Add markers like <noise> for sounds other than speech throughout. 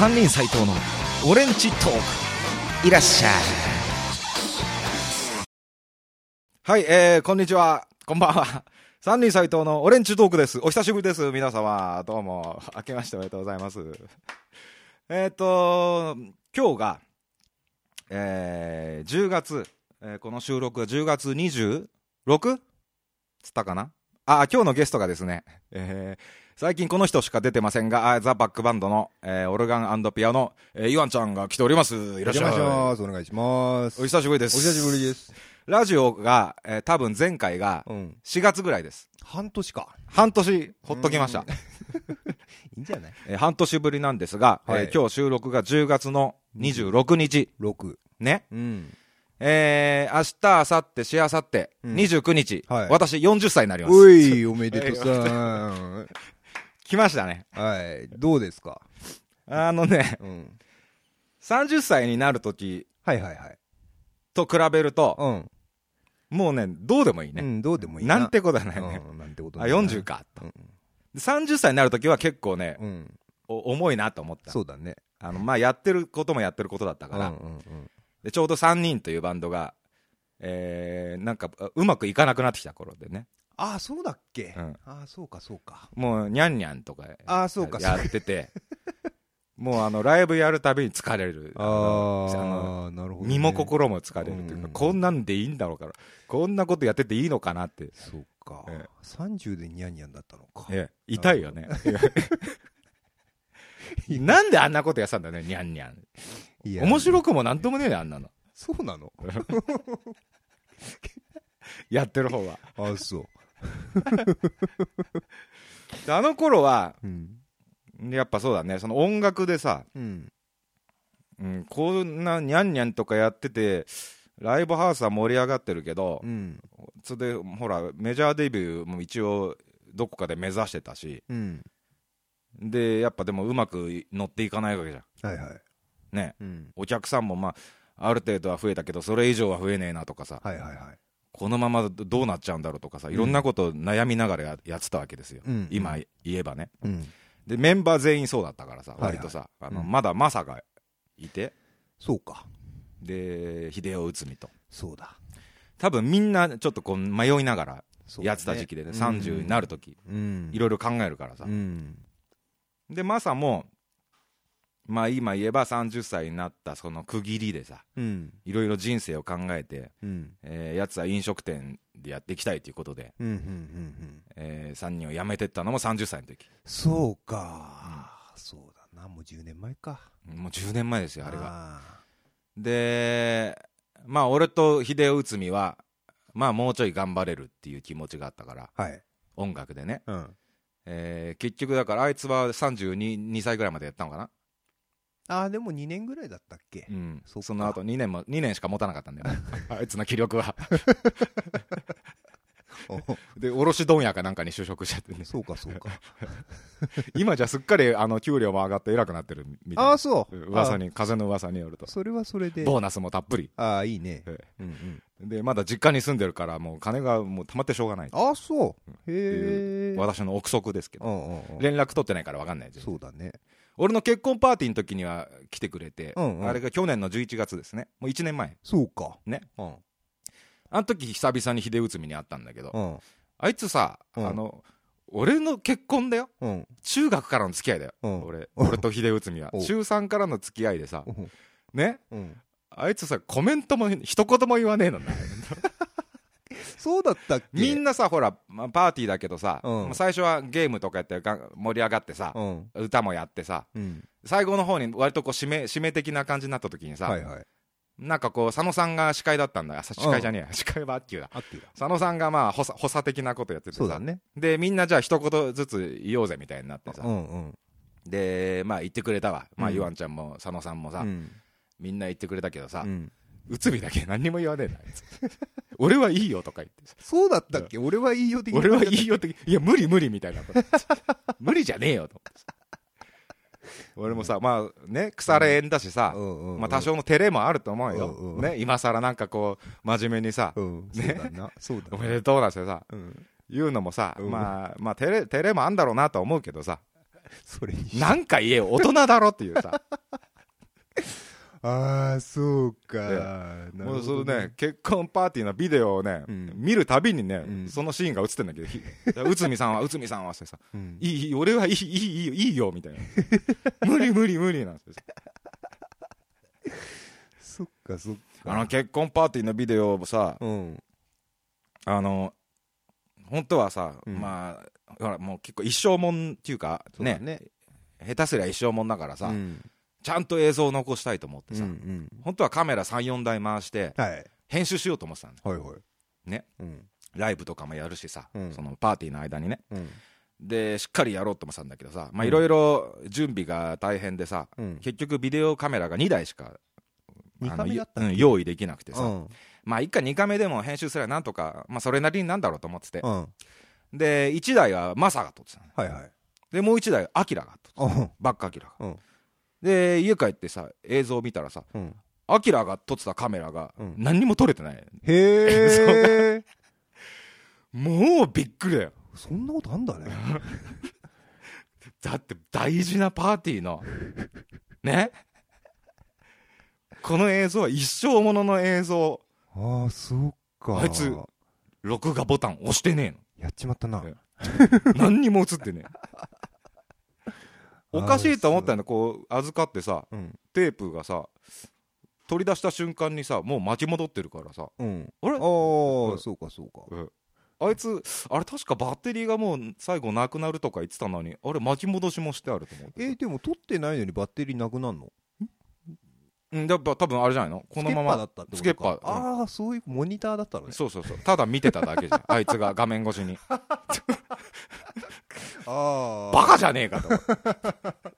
三人斎藤のオレンジトーク。いらっしゃい。はいえー、こんにちは。こんばんは。三人斎藤のオレンジトークです。お久しぶりです。皆様どうも。明けましておめでとうございます。えっと今日がえー、10月、えー、この収録が10月 26? つったかな？あ、今日のゲストがですね、えー、最近この人しか出てませんが、ザ・バックバンドの、えー、オルガンピアノ、えー、イワンちゃんが来ております。いらっしゃい。お願いします。お久しぶりです。お久しぶりです。ラジオが、えー、多分前回が、4月ぐらいです。半年か。半年、ほっときました。<laughs> いいんじゃない？えー、半年ぶりなんですが、はい、えー、今日収録が10月の26日。6。ね。うん。えー、明日、明後日、しあさって、29日、はい、私40歳になります。おい、おめでとうさん。<laughs> 来ましたね。はい。どうですか？あのね、うん、30歳になるとき、はいはいはい。と比べると、うん、もうね、どうでもいいね。うん、どうでもいいな。なんてことはないね。うん、なんてことない、あ、40か、うん。30歳になるときは結構ね、うん、重いなと思った。そうだね。あの、まあ、やってることもやってることだったから、うんうんうんでちょうど3人というバンドが、えー、なんかうまくいかなくなってきた頃でねああそうだっけ、うん、ああそうかそうか。もうにゃんにゃんとかあそうかやってて。もうあのライブやるたびに疲れる。ああなるほど、ね、身も心も疲れるというか、うん、こんなんでいいんだろうからこんなことやってていいのかなって。そうか、ええ、30でにゃんにゃんだったのか。ええ。痛いよね。なんであんなことやったんだねにゃんにゃん面白くもなんともねえねあんなの。そうなの？<laughs> やってる方は。あそうあの頃は、うん、やっぱそうだね。その音楽でさ、うん。うん、こんなにゃんにゃんとかやっててライブハウスは盛り上がってるけど、うん、それでほらメジャーデビューも一応どこかで目指してたし、うん、でやっぱでもうまく乗っていかないわけじゃん。はいはい。ね、うん、お客さんもまあある程度は増えたけどそれ以上は増えねえなとかさ、はいはいはい、このままどうなっちゃうんだろうとかさいろんなこと悩みながらややってたわけですよ、うん、今言えばね、うん、でメンバー全員そうだったからさ割とさ、はい。はい、あのまだマサがいて。そうか。で秀夫内海と。そうだ。多分みんなちょっとこう迷いながらやってた時期でねね30になる時、いろいろ考えるからさ、でマサもまあ今言えば30歳になったその区切りでさ、いろいろ人生を考えて、うん、えー、やつは飲食店でやっていきたいということで、え3人を辞めてったのも30歳の時。そうか、うん、そうだな。もう10年前か。もう10年前ですよあれはでまあ俺と秀夫内海はまあもうちょい頑張れるっていう気持ちがあったから、はい、音楽でね、うん、えー、結局だからあいつは32歳ぐらいまでやったのかなああでも2年ぐらいだったっけ？うん。そその後2年も2年しか持たなかったんだよね。あいつの気力は。<laughs> で卸問屋かなんかに就職しちゃってね。そうかそうか。<laughs> 今じゃすっかりあの給料も上がって偉くなってるみたいな。ああそう。噂に風の噂によると。それはそれで。ボーナスもたっぷり。ああいいね、うんうん、でまだ実家に住んでるからもう金がもうたまってしょうがないああそう。へえ私の憶測ですけど。連絡取ってないから分かんないそうだね俺の結婚パーティーの時には来てくれて、うんうん、あれが去年の11月ですね。もう1年前。そうか。ね、うん、あの時久々に秀内海に会ったんだけど、うん、あいつさ、うん、あの俺の結婚だよ、うん、中学からの付き合いだよ、俺俺と秀内海は。中3からの付き合いでさ、ね、あいつさコメントも一言も言わねえの。な <laughs> <laughs> そうだったっけ？みんなさほら、まあ、パーティーだけどさ、うん、最初はゲームとかやって盛り上がってさ、うん、歌もやってさ、うん、最後の方に割とこう締め締め的な感じになった時にさ、はいはい、なんかこう佐野さんが司会だったんだ司会じゃねえや、<laughs> 司会はアッキュだ。佐野さんがまあ補佐補佐的なことやっててさ、ね、でみんなじゃあ一言ずつ言おうぜみたいになってさ、うんうん、でまあ言ってくれたわ、まあ、ゆわんちゃんも佐野さんもさ、みんな言ってくれたけどさ、内海だけ何にも言わねえな俺はいいよとか言って。そうだったっけ、俺はいいよって俺はいいよっていや無理無理みたいな <laughs> 無理じゃねえよと。俺もさ、まあね腐れ縁だしさ、まあ、多少の照れもあると思うよ、ね、今更なんかこう真面目にさ、ね、おめでとうなしてさ、言うのもさ、まあまあ照れ照れもあんだろうなと思うけどさ <laughs> それになんか言えよ。大人だろっていうさ <laughs> ああそうか。もうそのね結婚パーティーのビデオをね、見るたびにね、そのシーンが映ってんだけど。<laughs> 内海さんは内海さんはってさ、うん、いい俺はいいいいいいよいいよみたいな。<laughs> 無理無理無理なんですよ。そっかそっか。あの結婚パーティーのビデオもさ、あの本当はさ、まあほらもう結構一生もんっていうかね、下手すりゃ一生もんだからさ、ちゃんと映像を残したいと思ってさ、うんうん、本当はカメラ34台回して、編集しようと思ってたんです、はいはい、ね、うん、ライブとかもやるしさ、うん、そのパーティーの間にね、うん、でしっかりやろうと思ってたんだけどさいろいろ準備が大変でさ、結局ビデオカメラが2台しか用意できなくてさ、まあ一回2回目でも編集すればなんとか、まあ、それなりになんだろうと思ってて、で1台はマサが撮ってた、はいはい、でもう1台アキラが撮ってた、バックアキラが。で家帰ってさ映像見たらさアキラが撮ってたカメラが何にも撮れてない、へえ <laughs> もうびっくりだよ。そんなことあんだね。<laughs> だって大事なパーティーの。ね。この映像は一生ものの映像。ああそうか。あいつ録画ボタン押してねえの。やっちまったな。何にも映ってねえおかしいと思ったんだこう預かってさ、うん、テープがさ取り出した瞬間にさもう巻き戻ってるからさ、うん、あれ？ああ、そうかそうか、あいつあれ確かバッテリーがもう最後なくなるとか言ってたのにあれ巻き戻しもしてあると思うえー、でも取ってないのにバッテリーなくなるの？うんやっぱ多分あれじゃないの？このまま。スケッパーああそういうモニターだったのね。そうそうそう。ただ見てただけじゃん。あいつが画面越しに。<laughs> あバカじゃねえかと。<laughs>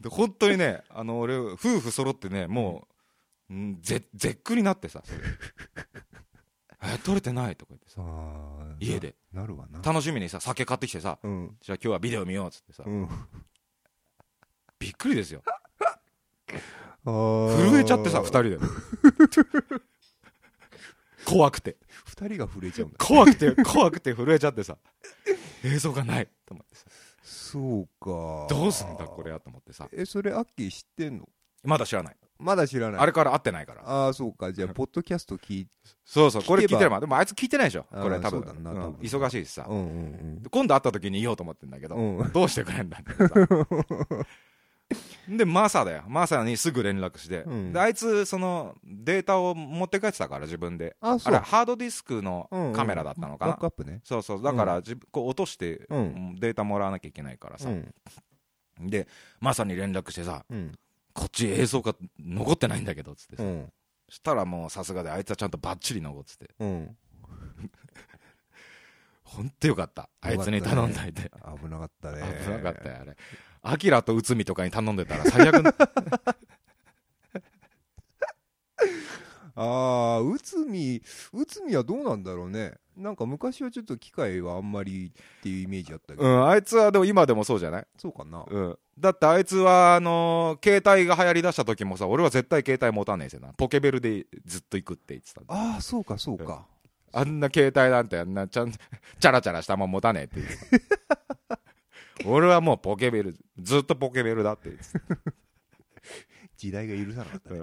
で本当にねあの俺夫婦揃ってねもう、うん、ぜ絶句になってさえ撮れてないとか言ってさ。家で。なるわな。楽しみにさ酒買ってきてさ、うん、じゃあ今日はビデオ見ようっつってさ、うん、びっくりですよ <laughs> 震えちゃってさ2人で。<laughs> 怖くて。2人が震えちゃうんだ。怖くて怖くて震えちゃってさ。映像がない。と思ってさ。そうか。どうすんだこれやと思ってさ。えそれアッキー知ってんの？まだ知らない。まだ知らない。あれから会ってないから。ああそうか。じゃあポッドキャスト聞いそうそう。これ聞いてれば。でもあいつ聞いてないでしょ。これ多分。うん、忙しいしさ、うんうんうん、今度会った時に言おうと思ってんだけど、うん、どうしてくれんだって <laughs> でマサだよ。マサにすぐ連絡して、うん、であいつそのデータを持って帰ってたから自分で。あれハードディスクのカメラだったのかな、うんうんね、そうそう。だから、こう落としてデータもらわなきゃいけないからさ、でマサに連絡してさ、こっち映像が残ってないんだけどっつってさ、そしたらもうさすがであいつはちゃんとバッチリ残ってて、うん、<laughs> ほんとよかった。あいつに頼んだいて危なかったね。危なかった <laughs> よあれアキラと内海とかに頼んでたら最悪。<laughs> ああ内海内海はどうなんだろうね。なんか昔はちょっと機械はあんまりっていうイメージあったけど、うん、あいつはでも今でもそうじゃない？そうかな、うん、だってあいつはあのー、携帯が流行りだした時もさ俺は絶対携帯持たねえぜな。ポケベルでずっと行くって言ってたああそうかそうか、うん、あんな携帯なんてあんなちゃんチャラチャラしたまま持たねえって言ってた <laughs> 俺はもうポケベル、ずっとポケベルだって時代が許さなかったね。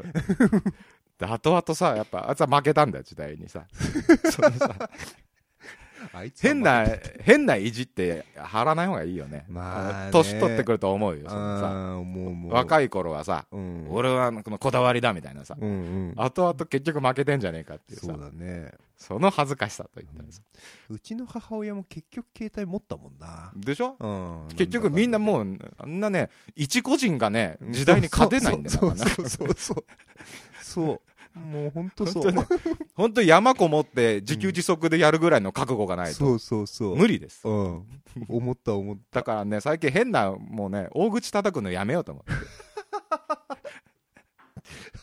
で、後々さ、やっぱ、あいつは負けたんだよ、時代にさ。<laughs> そのさ変な、変ないじって貼らない方がいいよね。まあ、年取ってくると思うよ、若い頃はさ、うん、俺はこのこだわりだみたいなさ、後々結局負けてんじゃねえかっていうさ。そうだね。その恥ずかしさと言ったらさ、うん、うちの母親も結局携帯持ったもんな。でしょ、うん、結局みんなもう、あんなね、一個人がね、時代に勝てないんだよ、そうそうそうそう。そうもう本当そう。本当山こもって自給自足でやるぐらいの覚悟がないと。そうそうそう。無理です。うん。思った思った。だからね、最近変な、もうね、大口叩くのやめようと思って。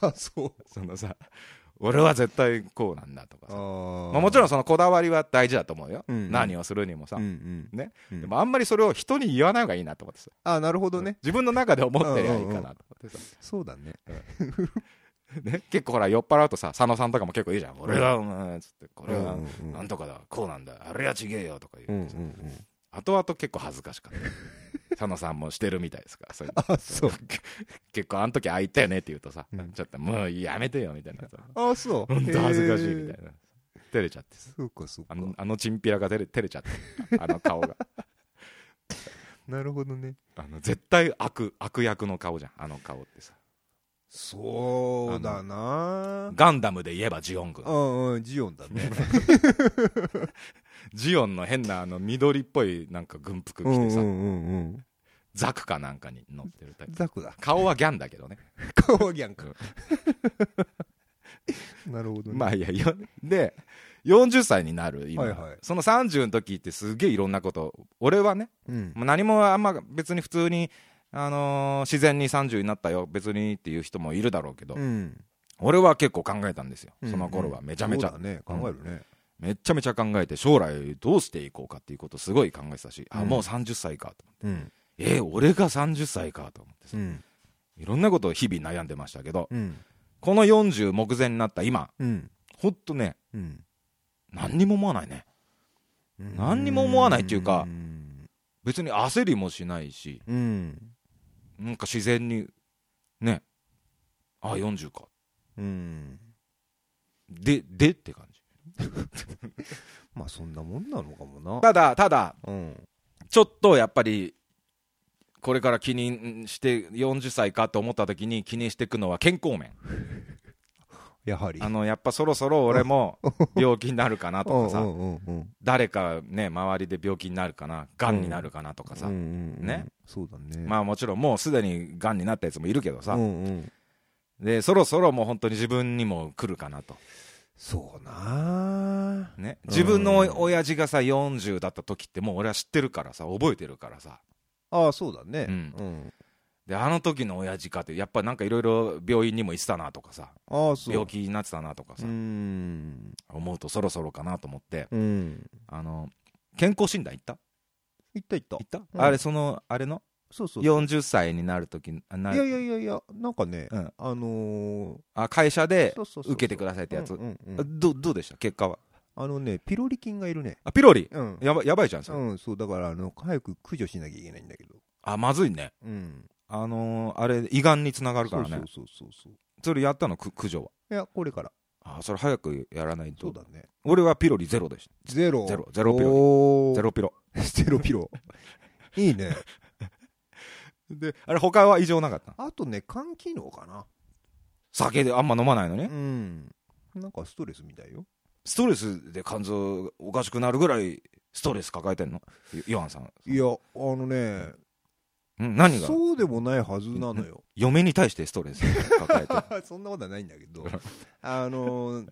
<laughs> あ、そう。そのさ、俺は絶対こうなんだとかさ。まあ、もちろんそのこだわりは大事だと思うよ。うんうん、何をするにもさ。うんうん、ね、うん、でもあんまりそれを人に言わない方がいいなと思ってさ。あ、なるほどね。自分の中で思ってりゃいいかなと思ってさ。そうだね。<laughs> <laughs> ね、結構ほら酔っ払うとさ佐野さんとかも結構いいじゃん、俺は、うん、つってこれはなんとかだこうなんだあれはちげえよとか言う、うんうんうん、後々結構恥ずかしかった。<laughs> 佐野さんもしてるみたいですからそあそう。<laughs> 結構あの時ああ言ったよねって言うとさ、うん、ちょっともうやめてよみたいなあそう。本当恥ずかしいみたいな。照れちゃってそうかそうか。あのあのチンピラが照れ照れちゃってあの顔が。なるほどね。あの絶対悪悪役の顔じゃんあの顔ってさそうだな。ガンダムで言えばジオン軍。うんうんジオンだね。<laughs> ジオンの変なあの緑っぽいなんか軍服着てさ、うんうんうん、ザクかなんかに乗ってるタイプ。ザクだ。顔はギャンだけどね。<laughs> 顔はギャンか。なるほど、ね、まあいやで40歳になる今、はいはい、その30の時ってすげえいろんなこと俺はね、うん、何もあんま別に普通にあのー、自然に30になったよ別にっていう人もいるだろうけど、うん、俺は結構考えたんですよ、その頃はめちゃめちゃ、ね、考えるね、めっちゃめちゃ考えて将来どうしていこうかっていうことすごい考えてたし、あもう30歳かと思って、えー、俺が30歳かと思ってさ、いろんなことを日々悩んでましたけど、この40目前になった今、ほっとね、何にも思わないね、何にも思わないっていうか、別に焦りもしないし、うん、なんか自然にね。あ40か。うん。ででって感じ。<laughs> まあそんなもんなのかもな。ただただ、うん、ちょっとやっぱりこれから気にして40歳かと思った時に気にしていくのは健康面やはり。あのやっぱそろそろ俺も病気になるかなとかさ。誰かね周りで病気になるかながんになるかなとかさ、ね。そうだね。まあもちろんもうすでにがんになったやつもいるけどさ、うんうん、でそろそろもう本当に自分にも来るかなと。そうなね。自分の親父がさ40だった時ってもう俺は知ってるからさ覚えてるからさ。ああそうだね。うん、うんであの時の親父かってやっぱなんかいろいろ病院にも行ってたなとかさあ病気になってたなとかさ思うとそろそろかなと思って、あの健康診断行った？行った行った。行った、うん、あれそのあれの？そうそうそう。40歳になる時いやいやいやいやなんかね、うん、あのー、あ会社で受けてくださいってやつ？どどうでした？結果は？あのねピロリ菌がいるね。あピロリ、うん、やばやばいじゃんそれ、うん、そうだからあの早く駆除しなきゃいけないんだけど。あまずいね。うんあのー、あれ胃がんにつながるからね。そうそうそうそうそれやったの？駆除は。いやこれから。あそれ早くやらないと。そうだね。俺はピロリゼロでした。ゼロ。ゼロゼロピロゼロピロ。<laughs> ゼロピロ。いいね。<laughs> であれ他は異常なかったあとね肝機能かな。酒であんま飲まないのね。うん。なんかストレスみたいよ。ストレスで肝臓おかしくなるぐらいストレス抱えてんの？ヨハンさん。いやあのね何が？そうでもないはずなのよ。嫁に対してストレス抱えて <laughs> そんなことはないんだけど。<laughs> あの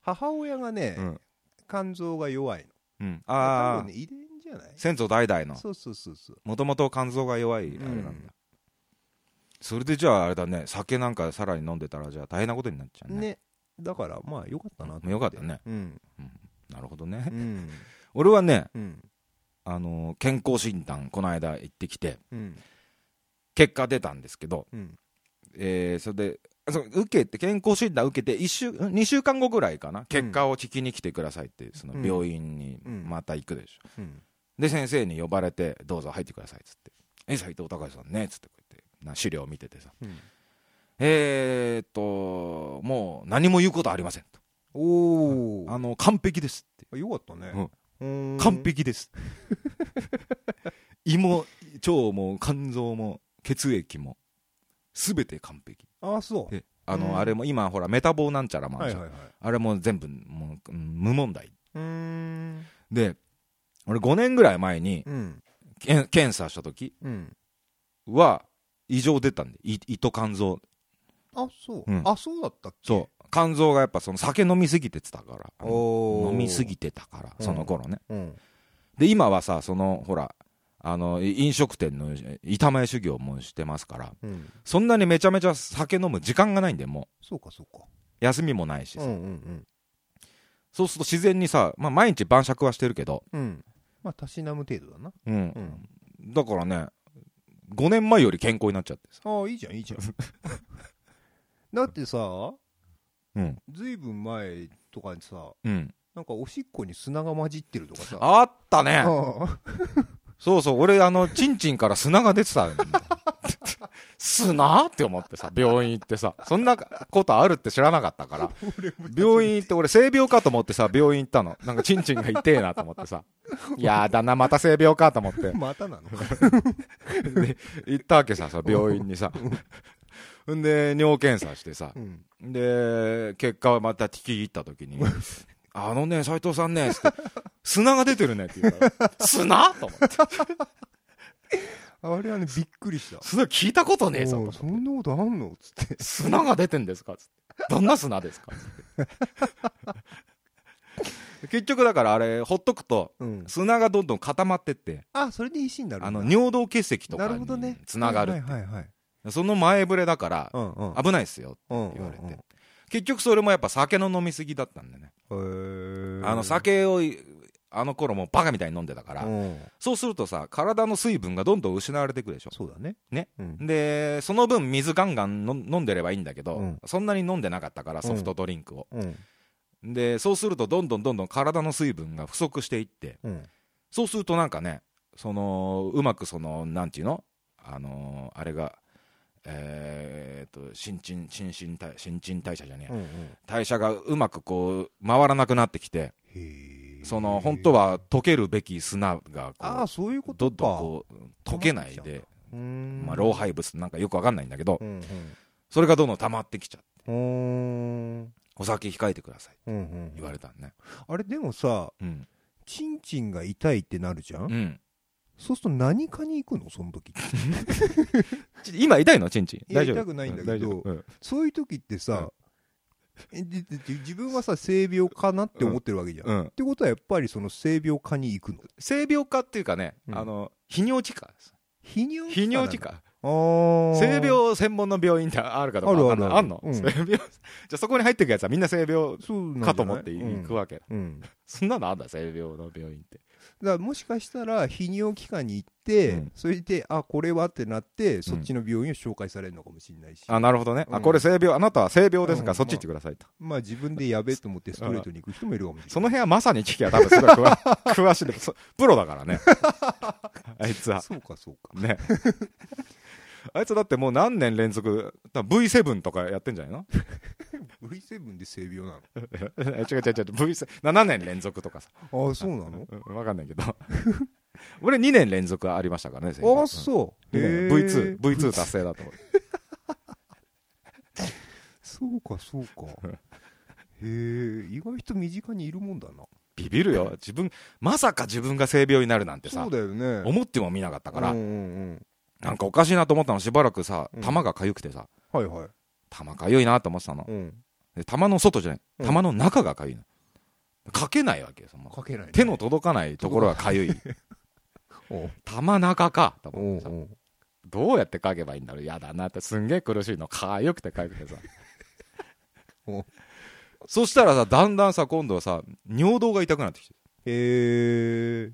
母親がね、うん、肝臓が弱いの、うん、ああ、ね、遺伝じゃない？先祖代々の。そうそうそうそう。もともと肝臓が弱いあれなんだ、うん、それでじゃああれだね酒なんかさらに飲んでたらじゃあ大変なことになっちゃうね。ね。だからまあよかったなよかったよね、うん、なるほどね、俺はね、あの健康診断この間行ってきて、うん、結果出たんですけど、うん、えー、それでそ受けて健康診断受けて1週2週間後ぐらいかな結果を聞きに来てくださいってその病院にまた行くでしょ、うん、で先生に呼ばれてどうぞ入ってくださいっつって「え斎藤隆さんね」っつってこうやってな資料を見ててさ、うん、えー、っともう何も言うことありませんと。おおあの完璧ですって。よかったね、完璧です。<laughs> 胃も腸も肝臓も血液も全て完璧。ああそう。あの、あれも今ほらメタボなんちゃらもあるじゃん、はいはいはい、あれも全部もう、無問題。で俺5年ぐらい前に、うん、検査した時は異常出たんで胃と肝臓。あそう、うん、あそうだったっけ？そう肝臓がやっぱその酒飲みすぎてたから。飲みすぎてたからその頃ね、うん。うん、で今はさそのほらあの飲食店の板前修行もしてますから、うん、そんなにめちゃめちゃ酒飲む時間がないんでもう。そうかそうか。休みもないしさ、うんうんうん、そうすると自然にさ、まあ、毎日晩酌はしてるけど、うん、まあたしなむ程度だな。うん、だからね5年前より健康になっちゃってさ。ああいいじゃんいいじゃん。<laughs> だってさずいぶん前とかにさ、うん、なんかおしっこに砂が混じってるとかさ。あったね。そうそう、俺、あの、チンチンから砂が出てた。砂って思ってさ、病院行ってさ、そんなことあるって知らなかったから、病院行って俺性病かと思ってさ、病院行ったの。なんかチンチンが痛えなと思ってさ、いやだな、また性病かと思って。またなの？<laughs> で、行ったわけさ、病院にさ。んで、尿検査してさ、うん、で、結果はまた聞き入った時に、<laughs> あのね、斎藤さんね、つって、砂が出てるねって言うから、<laughs> 砂？と思って。<laughs> あれはね、びっくりした。砂聞いたことねえぞ。そんなことあんの？つって。砂が出てんですか？つって。どんな砂ですか？結局だからあれ、ほっとくと、砂がどんどん固まってって、あ、それで石になるあの、尿道結石とかにつながる。はいはいはい。その前触れだから、危ないっすよって言われて。結局それもやっぱ酒の飲みすぎだったんでね。あの酒をあの頃もバカみたいに飲んでたから、そうするとさ、体の水分がどんどん失われていくでしょ。そうだね。ね。うん、で、その分水ガンガン飲んでればいいんだけど、うん、そんなに飲んでなかったから、ソフトドリンクを。うん、で、そうするとどんどんどんどん体の水分が不足していって、そうするとなんかね、その、うまくその、なんていうの？あのー、あれが、えー、と新陳新陳代新陳代謝じゃねえ、うんうん、代謝がうまくこう回らなくなってきてその本当は溶けるべき砂があそういうことどんどんこう溶けないで、まあ、老廃物なんかよくわかんないんだけど、うんうん、それがどんどん溜まってきちゃってお酒控えてください言われたんね、あれでもさ、うん、チンチンが痛いってなるじゃん、うん、そうすると何かに行くの？その時。今痛いの？チンチン。大丈夫？痛くないんだけど、うん、そういう時ってさ、自分はさ性病かなって思ってるわけじゃん、うん、ってことはやっぱりその性病科に行くの？性病科っていうかね、うん、あの泌尿器科。泌尿泌尿器科。性病専門の病院ってあるかどうかあるあんの、うん、性病？<laughs> じゃあそこに入ってくやつはみんな性病。かと思って行くわけ、<laughs> そんなのあんだ性病の病院ってだからもしかしたら泌尿器科に行って、うん、それであこれはってなってそっちの病院を紹介されるのかもしれないし、あなるほどね、あこれ性病あなたは性病ですか？ら、そっち行ってくださいと、まあ、まあ自分でやべえと思ってストレートに行く人もいるかもしれない。その辺はまさに聞きは多分すごい。詳しい <laughs> でプロだからね。<laughs> あいつは。そうかそうか。ね <laughs> あいつだってもう何年連続 V7 とかやってんじゃないの？<laughs> V7 で性病なの？<laughs> 違う違う違う。V7 年連続とかさ。ああそうなの？分かんないけど。俺2年連続ありましたからねああそう、うん、V2 V2 達成だとそうかそうか。へえ意外と身近にいるもんだな。ビビるよ。自分まさか自分が性病になるなんてさそうだよね。思ってもみなかったから、うんうんうんなんかおかしいなと思ったのしばらくさ玉が痒くてさ、はいはい。玉痒いなと思ってたの、で玉の外じゃない。玉の中が痒いの、かけないわけよそのかけない、手の届かないところが痒い。<laughs> 玉中か。と思ってさ。どうやってかけばいいんだろう。嫌だなって。すんげえ苦しいの。かゆくてかゆくてさ。<laughs> そしたらさだんだんさ今度はさ尿道が痛くなってきて。へえ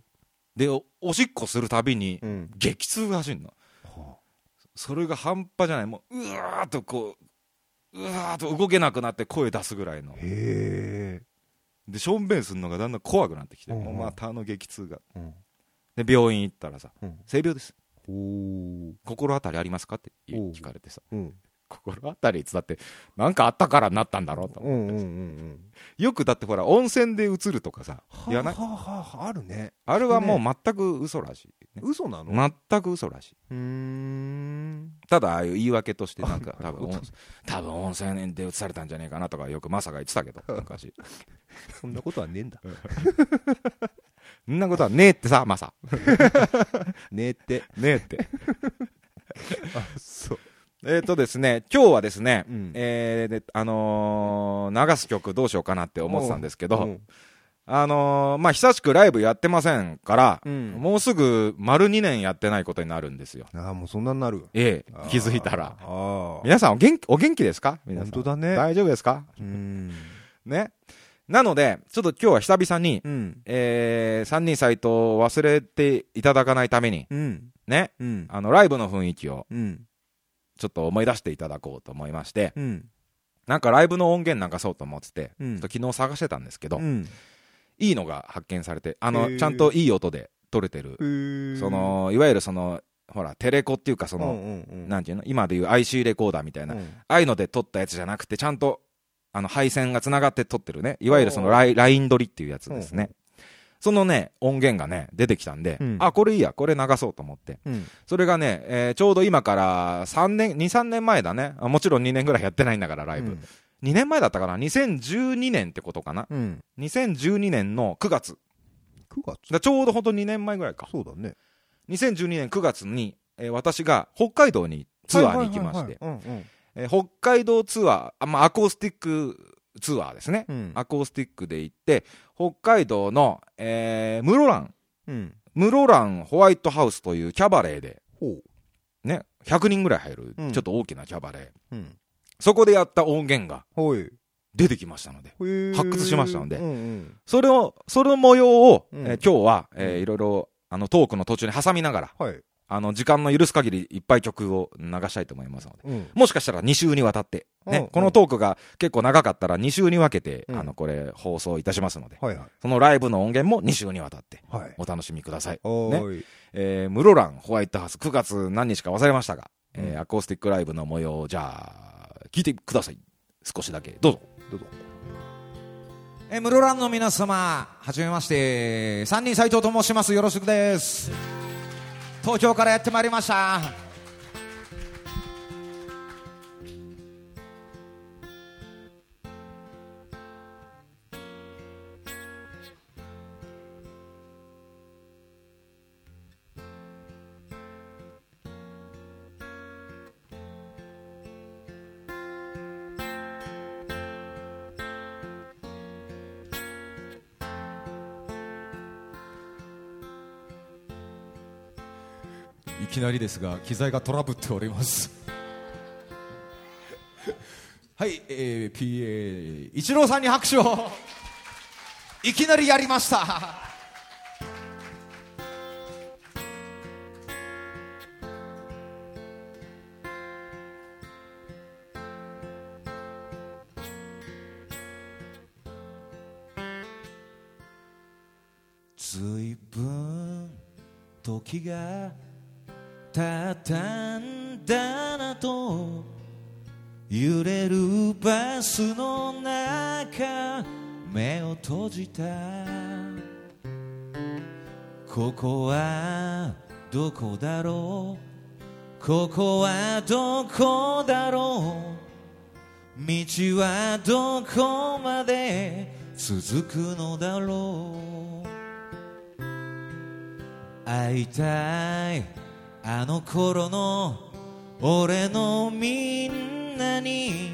でおしっこするたびに激痛が走るの、それが半端じゃない。もううわーっとこううわーっと動けなくなって声出すぐらいの。へえ。でしょんべんするのがだんだん怖くなってきて、うんうん、またあの激痛が、うん、で病院行ったらさ、うん、性病です。心当たりありますか？って聞かれてさ、うん、心当たりいつだって何かあったからなったんだろうと思って、よくだってほら温泉で映るとかさ言ない？あるね。あれはもう全く嘘らしい、ね、嘘なの？全く嘘らしい。ただああいう言い訳としてなんか <laughs> 多分多分温泉で映されたんじゃねえかなとかよくマサが言ってたけど。<laughs> 昔。そんなことはねえんだ。そんなことはねえってさマサ。<laughs> ねえって。ねえって。あそうえっ、とですね、今日はですね、うん、えー、あのー、流す曲どうしようかなって思ってたんですけど、あのー、まあ、久しくライブやってませんから、うん、もうすぐ丸2年やってないことになるんですよ。ああ、もうそんなになるええ、気づいたら。皆さんお元気、お元気ですか？皆さん。本当だね。大丈夫ですか？うん。ね。なので、ちょっと今日は久々に、うん、えー、三人斎藤を忘れていただかないために、うん、ね、うん、あの、ライブの雰囲気を、うんちょっと思い出していただこうと思いまして、うん、なんかライブの音源流そうと思ってて、うん、ちょっと昨日探してたんですけど、うん、いいのが発見されて、あの、ちゃんといい音で撮れてる。そのいわゆるそのほらテレコっていうかその、なんていうの？今でいう IC レコーダーみたいな、ああいうので撮ったやつじゃなくてちゃんとあの配線がつながって撮ってるね。いわゆるそのライライン撮りっていうやつですね、そのね、音源がね、出てきたんで、うん、あ、これいいや、これ流そうと思って。うん、それがね、えー、ちょうど今から3年、2、3年前だね。もちろん2年ぐらいやってないんだから、ライブ。うん、2年前だったかな？$2012 年ってことかな、うん、2012年の9月。9月？だちょうどほんと2年前ぐらいか。そうだね。2012年9月に、えー、私が北海道にツアーに行きまして、北海道ツアー、あまあ、アコースティックツアーですね、うん、アコースティックで行って北海道の、えー、室蘭、うん、室蘭ホワイトハウスというキャバレーで、ね、100人ぐらい入る、ちょっと大きなキャバレー、そこでやった音源が出てきましたので発掘しましたので、うんうん、それをその模様を、えー、今日は、えー、いろいろあのトークの途中に挟みながら、はいあの時間の許す限りいっぱい曲を流したいと思いますので、うん、もしかしたら2週にわたって、ね、うん、このトークが結構長かったら2週に分けて、うん、あのこれ放送いたしますので、はいはい、そのライブの音源も2週にわたってお楽しみください。はい、ね。えー、室蘭ホワイトハウス9月何日か忘れましたが、えー、アコースティックライブの模様をじゃあ聞いてください。少しだけ。どうぞ。どうぞ。えー、室蘭の皆様はじめまして。三人斎藤と申します。よろしくです東京からやってまいりました。いきなりですが機材がトラブっております。<laughs> はい、えー、PA 一郎さんに拍手を。いきなりやりました。畳んだなと揺れるバスの中目を閉じた。ここはどこだろう？ここはどこだろう？道はどこまで続くのだろう？会いたい。あの頃の俺のみんなに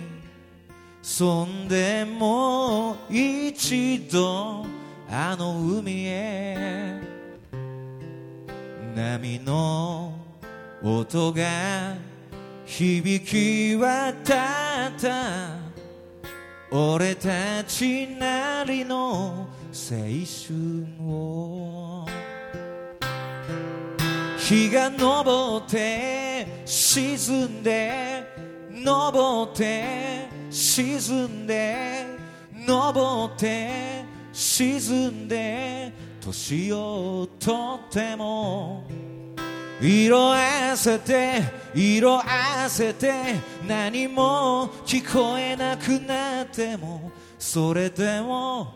そんでもう一度あの海へ波の音が響き渡った。俺たちなりの青春を。日が昇って沈んで昇って沈んで昇って沈んで年をとっても色あせて色あせて何も聞こえなくなってもそれでも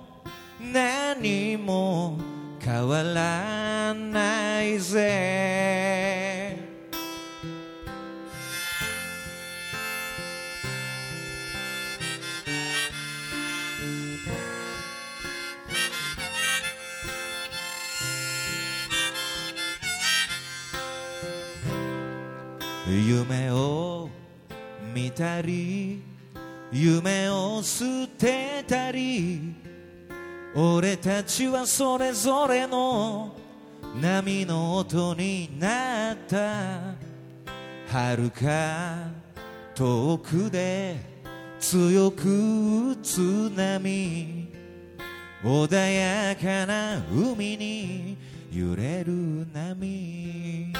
何も変わらないぜ。夢を見たり夢を捨てたり俺たちはそれぞれの波の音になった。遥か遠くで強く津波。穏やかな海に揺れる波。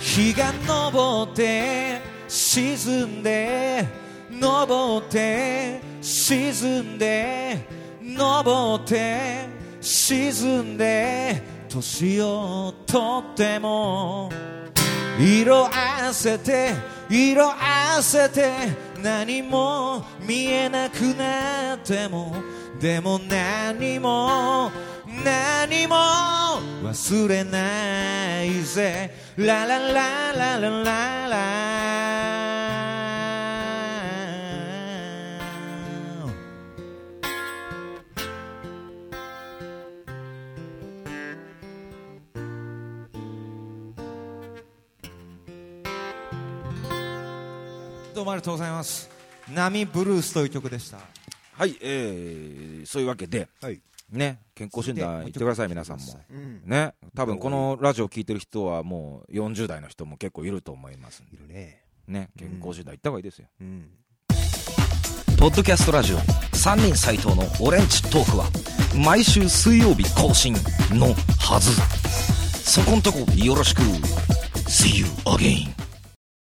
日が昇って沈んで昇って沈んで登って沈んで年をとっても色あせて色あせて何も見えなくなってもでも何も何も忘れないぜ。ラララララララ。もありがとうございます。波ブルースという曲でした。はい、えー、そういうわけで、はい、ね、健康診断行ってください、皆さんも。ね、多分このラジオ聞いてる人はもう40代の人も結構いると思います。いるね。ね、健康診断行った方がいいですよ。うん。ポッドキャストラジオ3人斎藤のオレンジトークは毎週水曜日更新のはず。そこんとこよろしく。See you again